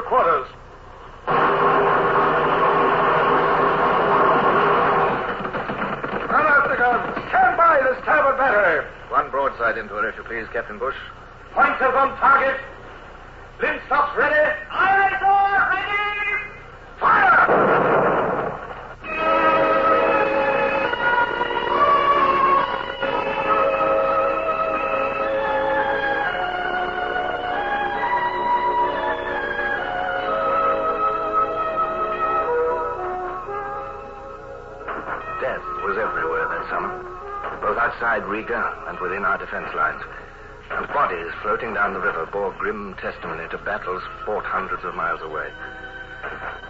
your quarters. Run out the guns. Stand by the starboard battery. One broadside into her, if you please, Captain Bush. Pointers on target. Linstocks ready. Was everywhere that summer, both outside Riga and within our defense lines. And bodies floating down the river bore grim testimony to battles fought hundreds of miles away.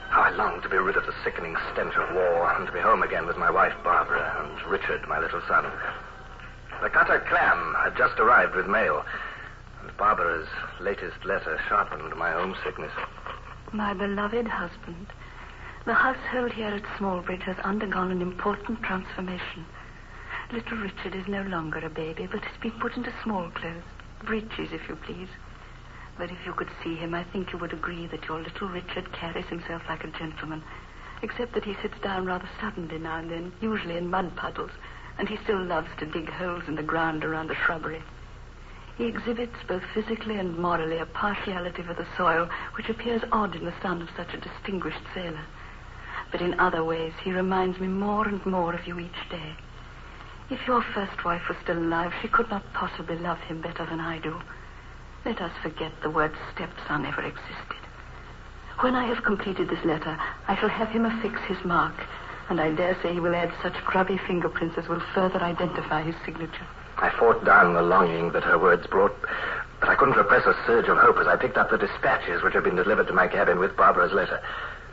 How I longed to be rid of the sickening stench of war and to be home again with my wife Barbara and Richard, my little son. The cutter Clam had just arrived with mail, and Barbara's latest letter sharpened my homesickness. My beloved husband, the household here at Smallbridge has undergone an important transformation. Little Richard is no longer a baby, but has been put into small clothes. Breeches, if you please. But if you could see him, I think you would agree that your little Richard carries himself like a gentleman, except that he sits down rather suddenly now and then, usually in mud puddles, and he still loves to dig holes in the ground around the shrubbery. He exhibits both physically and morally a partiality for the soil which appears odd in the son of such a distinguished sailor. But in other ways, he reminds me more and more of you each day. If your first wife was still alive, she could not possibly love him better than I do. Let us forget the word stepson ever existed. When I have completed this letter, I shall have him affix his mark, and I dare say he will add such grubby fingerprints as will further identify his signature. I fought down the longing that her words brought, but I couldn't repress a surge of hope as I picked up the dispatches which had been delivered to my cabin with Barbara's letter.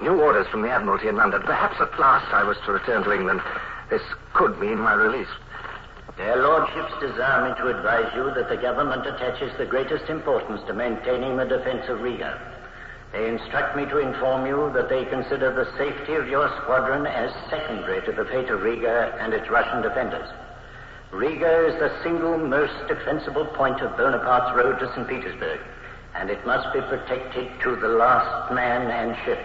New orders from the Admiralty in London. Perhaps at last I was to return to England. This could mean my release. Their lordships desire me to advise you that the government attaches the greatest importance to maintaining the defense of Riga. They instruct me to inform you that they consider the safety of your squadron as secondary to the fate of Riga and its Russian defenders. Riga is the single most defensible point of Bonaparte's road to St. Petersburg, and it must be protected to the last man and ship.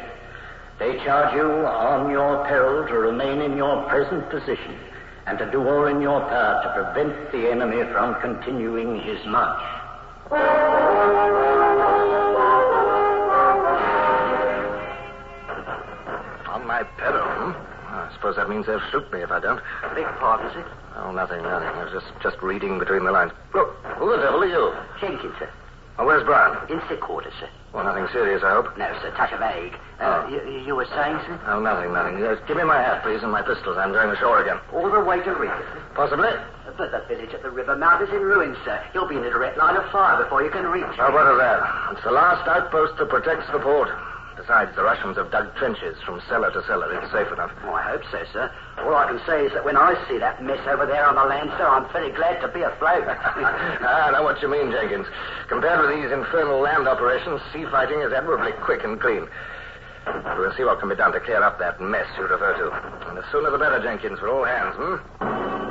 They charge you on your peril to remain in your present position and to do all in your power to prevent the enemy from continuing his march. On my peril? I suppose that means they'll shoot me if I don't. Big pardon, sir. Oh, nothing, nothing. I was just, just reading between the lines. Look, who the devil are you? Jenkins, sir. Oh, where's Brown? In sick quarters, sir. Well, nothing serious, I hope. No, sir. Touch of ague. Uh, Oh. you, you were saying, sir? Oh, nothing, nothing. Yes, give me my hat, please, and my pistols. I'm going ashore again. All the way to Riga, sir. Possibly. But the village at the river mouth is in ruins, sir. You'll be in a direct line of fire before you can reach How me. about of that? It's the last outpost that protects the port. Besides, the Russians have dug trenches from cellar to cellar. It's safe enough. Oh, I hope so, sir. All I can say is that when I see that mess over there on the land, sir, I'm very glad to be afloat. ah, I know what you mean, Jenkins. Compared with these infernal land operations, sea fighting is admirably quick and clean. We'll see what can be done to clear up that mess you refer to. And the sooner the better, Jenkins, for all hands, hmm?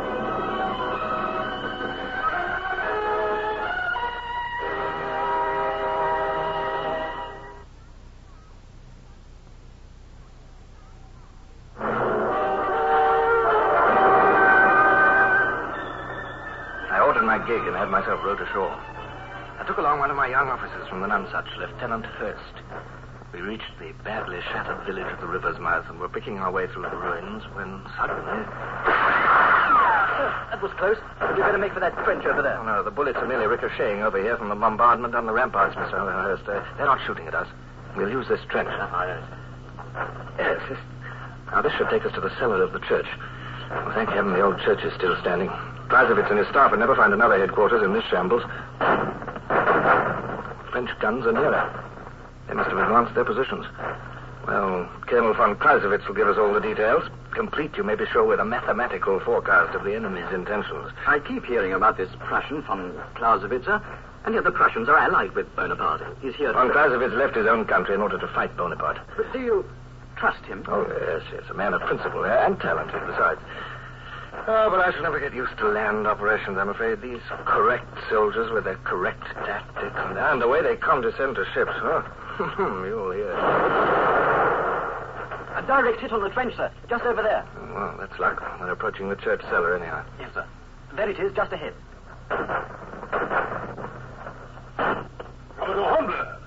Myself rowed ashore. I took along one of my young officers from the Nonsuch, Lieutenant Hurst. We reached the badly shattered village at the river's mouth and were picking our way through the ruins when suddenly. that was close. You better make for that trench over there. Oh, no, the bullets are merely ricocheting over here from the bombardment on the ramparts, Mr. Hurst. Uh, they're not shooting at us. We'll use this trench. Yes, this... Now, this should take us to the cellar of the church. Well, thank heaven the old church is still standing. Clausewitz and his staff would never find another headquarters in this shambles. French guns are nearer. They must have advanced their positions. Well, Colonel von Clausewitz will give us all the details. Complete, you may be sure, with a mathematical forecast of the enemy's intentions. I keep hearing about this Prussian von Clausewitz, sir, and yet the Prussians are allied with Bonaparte. He's here. Von Clausewitz left his own country in order to fight Bonaparte. But do you trust him? Oh, yes, yes. A man of principle eh, and talented, besides. Oh, but I shall never get used to land operations, I'm afraid. These correct soldiers with their correct tactics and, and the way they condescend to ships, huh? You'll hear. A direct hit on the trench, sir. Just over there. Well, that's luck. We're approaching the church cellar anyhow. Yes, sir. There it is, just ahead. Commodore Hornblower.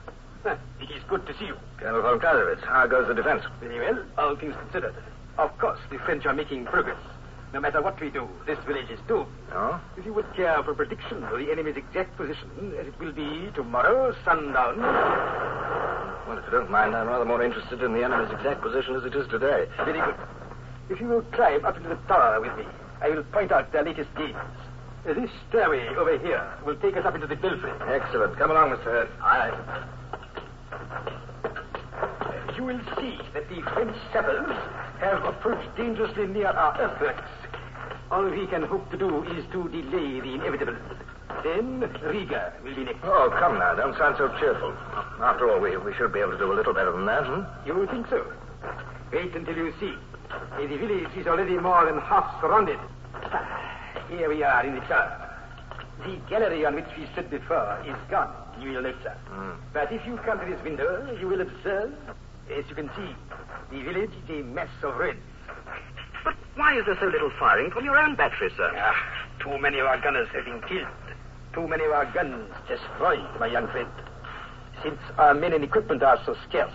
It is good to see you. Colonel von Clausewitz, how goes the defense? Very well, all things considered. Of course, the French are making progress. No matter what we do, this village is doomed. Oh? If you would care for a prediction of the enemy's exact position, as it will be tomorrow, sundown. Well, if you don't mind, I'm rather more interested in the enemy's exact position as it is today. Very good. If you will climb up into the tower with me, I will point out their latest gains. This stairway over here will take us up into the belfry. Excellent. Come along, Mr. Head. Aye. You will see that the French sappers have approached dangerously near our earthworks. All we can hope to do is to delay the inevitable. Then Riga will be next. Oh, come now. Don't sound so cheerful. After all, we, we should be able to do a little better than that, hmm? You think so? Wait until you see. The village is already more than half surrounded. Ah, Here we are in the tower. The gallery on which we stood before is gone, you will note, sir. But if you come to this window, you will observe, as you can see, the village is a mass of ruins. Why is there so little firing from your own battery, sir? Ah, too many of our gunners have been killed. Too many of our guns destroyed, my young friend. Since our men and equipment are so scarce,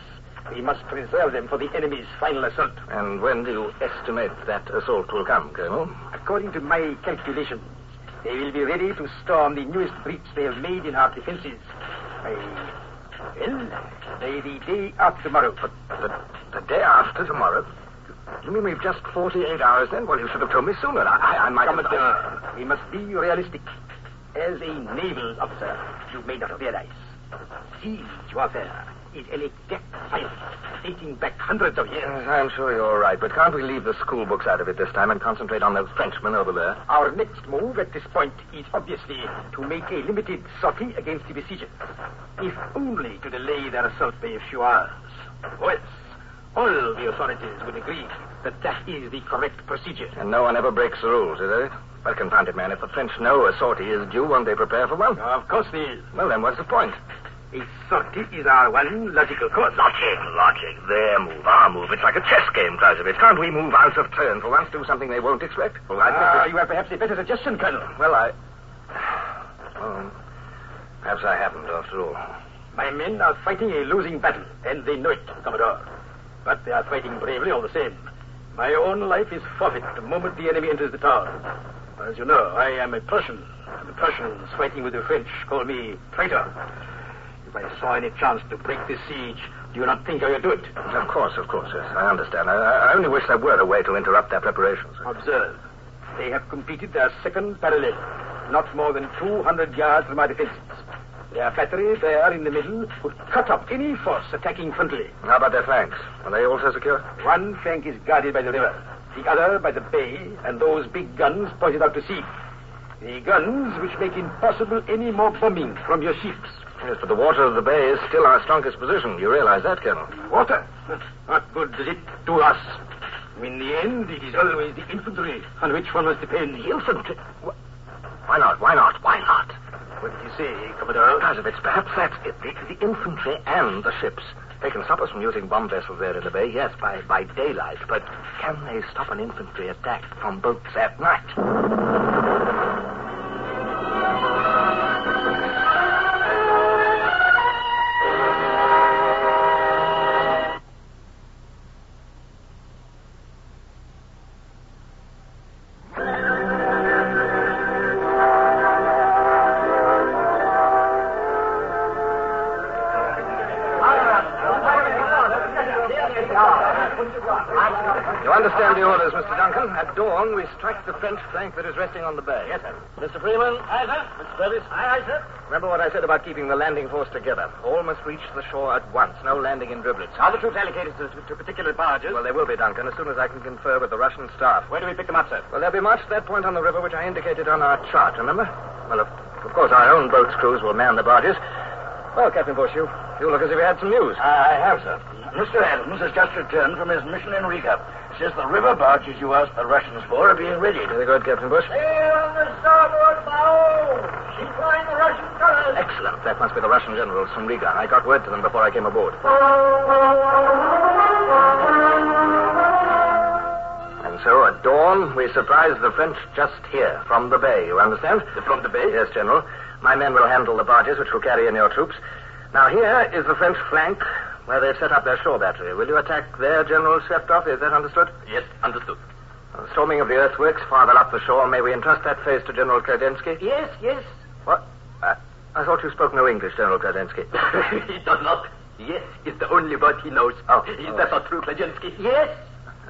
we must preserve them for the enemy's final assault. And when do you estimate that assault will come, Colonel? According to my calculations, they will be ready to storm the newest breach they have made in our defenses. By, well, by the day after tomorrow. But the, the day after tomorrow? You mean we've just 48 hours then? Well, you should have told me sooner. I, I, might have... Commodore, we must be realistic. As a naval officer, you may not realize. Siege warfare is an exact science dating back hundreds of years. Yes, I'm sure you're right, but can't we leave the school books out of it this time and concentrate on those Frenchmen over there? Our next move at this point is obviously to make a limited sortie against the besiegers, if only to delay their assault by a few hours. Or else, all the authorities would agree that that is the correct procedure. And no one ever breaks the rules, is it? Well, confound it, man. If the French know a sortie is due, won't they prepare for one? Of course there is. Well, then what's the point? A sortie is our one logical course. Logic, logic. Their move, our move. It's like a chess game, Clausewitz. Can't we move out of turn for once, do something they won't expect? Well, I think... Ah, you have perhaps a better suggestion, Colonel. Well, I... Well, perhaps I haven't, after all. My men are fighting a losing battle, and they know it, Commodore. But they are fighting bravely all the same. My own life is forfeit the moment the enemy enters the town. As you know, I am a Prussian. and The Prussians fighting with the French call me traitor. If I saw any chance to break this siege, do you not think I would do it? Of course, of course, yes. I understand. I, I only wish there were a way to interrupt their preparations. Observe. They have completed their second parallel, not more than 200 yards from my defenses. Their battery there in the middle would cut off any force attacking frontally. How about their flanks? Are they also secure? One flank is guarded by the river, the other by the bay, and those big guns pointed out to sea. The guns which make impossible any more bombing from your ships. Yes, but the water of the bay is still our strongest position. You realize that, Colonel? Water. What good does it do us? In the end, it is always the infantry on which one must depend. The infantry? Why not? Why not? Why not? What do you say, Commodore? Clausewitz, perhaps that's it. The, the infantry and the ships. They can stop us from using bomb vessels there in the bay, yes, by, by daylight. But can they stop an infantry attack from boats at night? Strike the French flank that is resting on the bay. Yes, sir. Mr. Freeman? Aye, sir. Mr. Purvis? Aye, aye, sir. Remember what I said about keeping the landing force together. All must reach the shore at once. No landing in driblets. Are the troops allocated to, to particular barges? Well, they will be, Duncan, as soon as I can confer with the Russian staff. Where do we pick them up, sir? Well, they'll be marched to that point on the river which I indicated on our chart, remember? Well, of, of course, our own boat's crews will man the barges. Well, Captain Bush, you, you look as if you had some news. I have, sir. Mr. Adams has just returned from his mission in Riga. Says the river barges you asked the Russians for are being ready. Very good, Captain Bush. Sail on the starboard bow! She's flying the Russian colors! Excellent. That must be the Russian generals from Riga. I got word to them before I came aboard. And so at dawn, we surprised the French just here, from the bay, you understand? From the bay? Yes, General. My men will handle the barges which will carry in your troops. Now, here is the French flank where they've set up their shore battery. Will you attack there, General Sheptoff? Is that understood? Yes, understood. Uh, storming of the earthworks farther up the shore, may we entrust that phase to General Kradensky? Yes, yes. What? Uh, I thought you spoke no English, General Kradensky. he does not. Yes is the only word he knows. Oh. Is that not true, Klajinsky? Yes.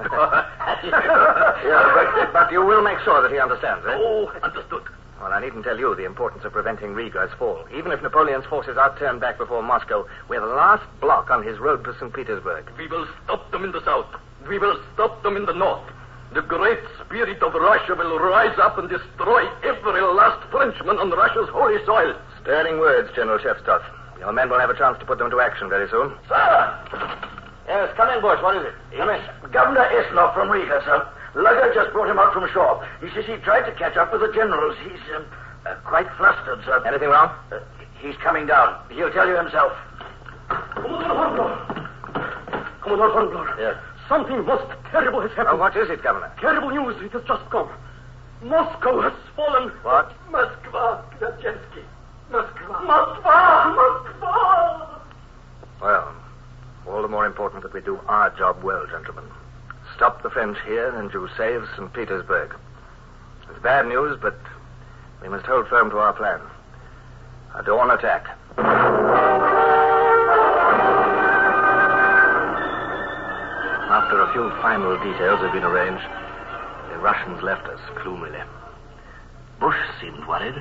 yeah, but, but you will make sure that he understands, eh? Oh, understood. Well, I needn't tell you the importance of preventing Riga's fall. Even if Napoleon's forces are turned back before Moscow, we're the last block on his road to St. Petersburg. We will stop them in the south. We will stop them in the north. The great spirit of Russia will rise up and destroy every last Frenchman on Russia's holy soil. Stirring words, General Shevstov. Your men will have a chance to put them into action very soon. Sir! Yes, come in, Bush. What is it? Come in. Governor Esnov from Riga, sir. Lugger just brought him out from shore. He says he tried to catch up with the generals. He's um, uh, quite flustered, sir. Anything wrong? Uh, he's coming down. He'll tell you himself. Commandant Hornblower. Commandant Hornblower. Yes. Something most terrible has Oh, happened. what is it, Governor? Terrible news. It has just come. Moscow has fallen. What? Moskva, Kviatchensky. Moskva. Moskva! Moskva! Well, all the more important that we do our job well, gentlemen. Stop the French here, and you save St. Petersburg. It's bad news, but we must hold firm to our plan. A dawn attack. After a few final details had been arranged, the Russians left us gloomily. Bush seemed worried.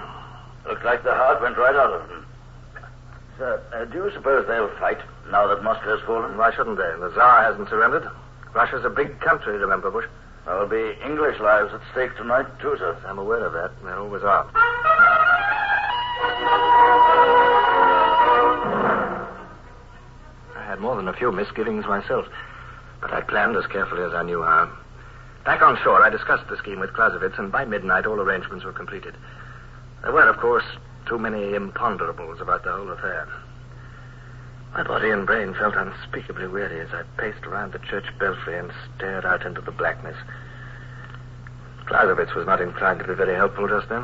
Looked like the heart went right out of him. Sir, uh, do you suppose they'll fight now that Moscow's fallen? Why shouldn't they? The Tsar hasn't surrendered. Russia's a big country, remember, Bush? There'll be English lives at stake tonight, too, sir. I'm aware of that. There always are. I had more than a few misgivings myself, but I planned as carefully as I knew how. Back on shore, I discussed the scheme with Clausewitz, and by midnight, all arrangements were completed. There were, of course, too many imponderables about the whole affair. My body and brain felt unspeakably weary as I paced around the church belfry and stared out into the blackness. Clausewitz was not inclined to be very helpful just then.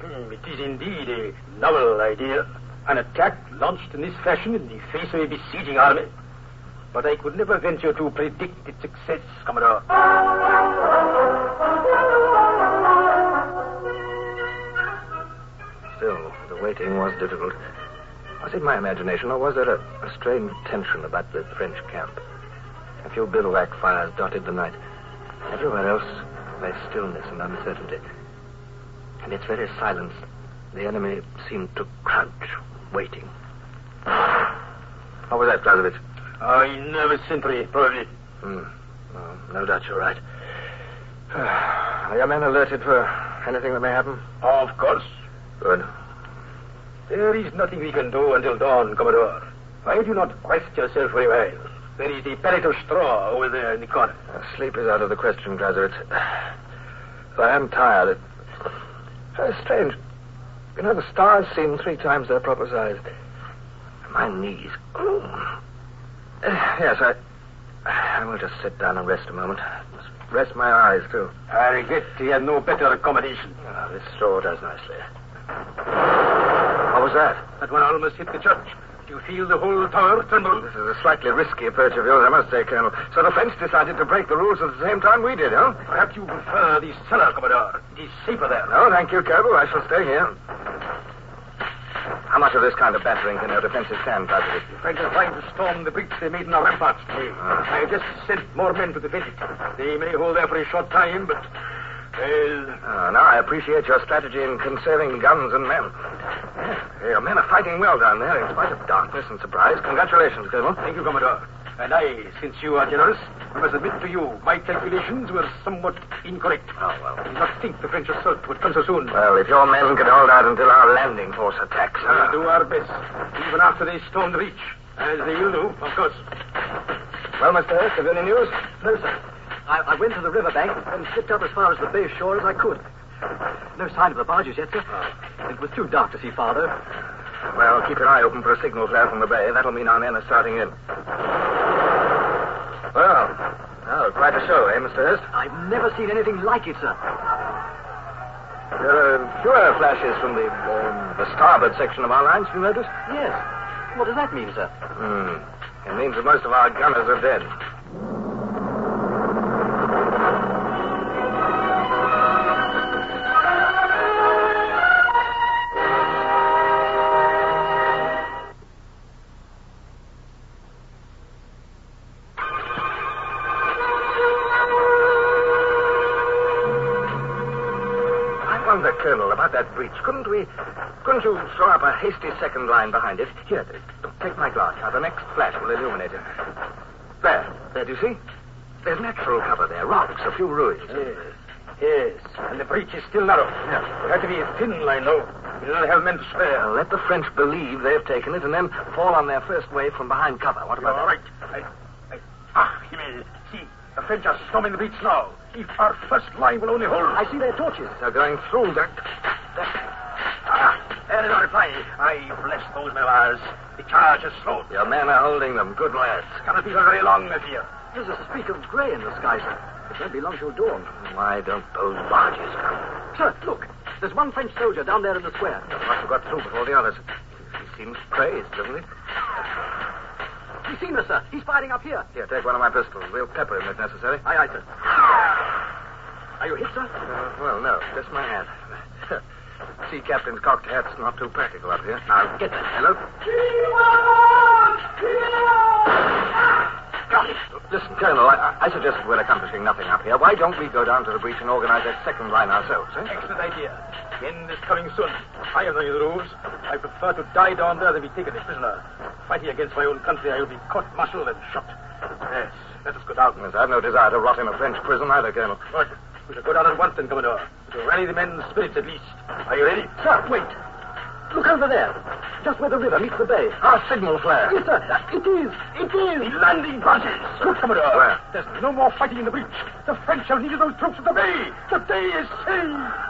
Hmm, it is indeed a novel idea. An attack launched in this fashion in the face of a besieging army. But I could never venture to predict its success, Commodore. Still, the waiting was difficult. Was it my imagination, or was there a, a strange tension about the French camp? A few bivouac fires dotted the night. Everywhere else lay stillness and uncertainty. In its very silence, the enemy seemed to crouch, waiting. What was that, Clausewitz? Oh, a nervous sentry, probably. Hmm. No, no doubt you're right. Are your men alerted for anything that may happen? Of course. Good. There is nothing we can do until dawn, Commodore. Why do you not rest yourself for a while? There is the pallet of straw over there in the corner. Uh, sleep is out of the question, Clausewitz. I am tired. It... Very strange. You know, the stars seem three times their proper size. My knees. Oh. Uh, yes, I. I will just sit down and rest a moment. Must rest my eyes, too. I regret he had no better accommodation. Ah, this straw does nicely. Was that? That one almost hit the church. Do you feel the whole tower tremble? This is a slightly risky approach of yours, I must say, Colonel. So the French decided to break the rules at the same time we did, huh? Perhaps you prefer the cellar, Commodore. It is safer there. No, thank you, Colonel. I shall stay here. How much of this kind of battering can your defenses stand, Clausewitz? The French are trying to storm the breach they made in our ramparts today. Ah. I have just sent more men to defend it. They may hold there for a short time, but... Well, Ah, now I appreciate your strategy in conserving guns and men. Your men are fighting well down there, in spite of darkness and surprise. Congratulations, Colonel. thank you, Commodore. And I, since you are generous, I must admit to you, my calculations were somewhat incorrect. Oh, well. I did not think the French assault would come so soon. Well, if your men can hold out until our landing force attacks. We'll uh, do our best, even after they storm the reach. As they will do, of course. Well, Mr. Hurst, have you any news? No, sir. I, I went to the riverbank and slipped up as far as the bay shore as I could. No sign of the barges yet, sir. It was too dark to see farther. Well, keep your eye open for a signal flare from the bay. That'll mean our men are starting in. Well, oh, quite a show, eh, Mr. Hurst? I've never seen anything like it, sir. There are fewer flashes from the um, the starboard section of our lines, you noticed? Yes. What does that mean, sir? Hmm. It means that most of our gunners are dead. Couldn't you throw up a hasty second line behind it? Here, take my glass. Now, the next flash will illuminate it. There. There, do you see? There's natural cover there. Rocks, a few ruins. Yes. Yes. And the breach is still narrow. Yeah. It had to be a thin line, though. We do not have men to spare. Well, let the French believe they've taken it and then fall on their first wave from behind cover. What You're about all right. I, I, ah, Himmel. See, the French are storming the breach now. If our first line will only hold. I see their torches. They're going through that... Ah, there is our reply. I bless those men of ours. The charge is slow. Your men are holding them. Good lads. Cannot be for very long, I fear. There's a streak of grey in the sky, sir. It won't be long till dawn. Why don't those barges come? Sir, look. There's one French soldier down there in the square. Must have got through before the others. He seems crazed, doesn't he? He's seen us, sir. He's firing up here. Here, take one of my pistols. We'll pepper him if necessary. Aye, aye, sir. Are you hit, sir? Uh, well, no, just my hat. Sea captain's cocked hat's not too practical up here. Now, get that. Hello? Listen, Colonel, I, I suggested we're accomplishing nothing up here. Why don't we go down to the breach and organize a second line ourselves, eh? Excellent idea. The end is coming soon. I have no the rules. I prefer to die down there than be taken a prisoner. Fighting against my own country, I will be court-martialed and shot. Yes, let us go down. Yes, I've no desire to rot in a French prison either, Colonel. Good. We shall go down at once then, Commodore. To rally the men's spirits at least. Are you ready? Sir, wait. Look over there. Just where the river meets the bay. Our signal flare. Yes, sir. It is. It is. The landing parties. Look, Commodore. Where? There's no more fighting in the breach. The French have needed those troops at the bay. The day is saved.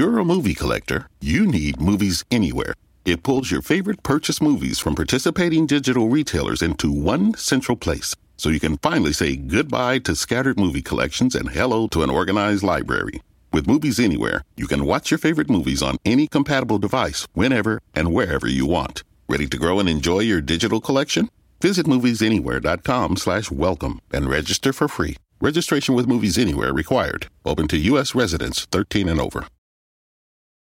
You're a movie collector, you need Movies Anywhere. It pulls your favorite purchase movies from participating digital retailers into one central place so you can finally say goodbye to scattered movie collections and hello to an organized library. With Movies Anywhere, you can watch your favorite movies on any compatible device whenever and wherever you want. Ready to grow and enjoy your digital collection? Visit moviesanywhere.com slash welcome and register for free. Registration with Movies Anywhere required. Open to U.S. residents 13 and over.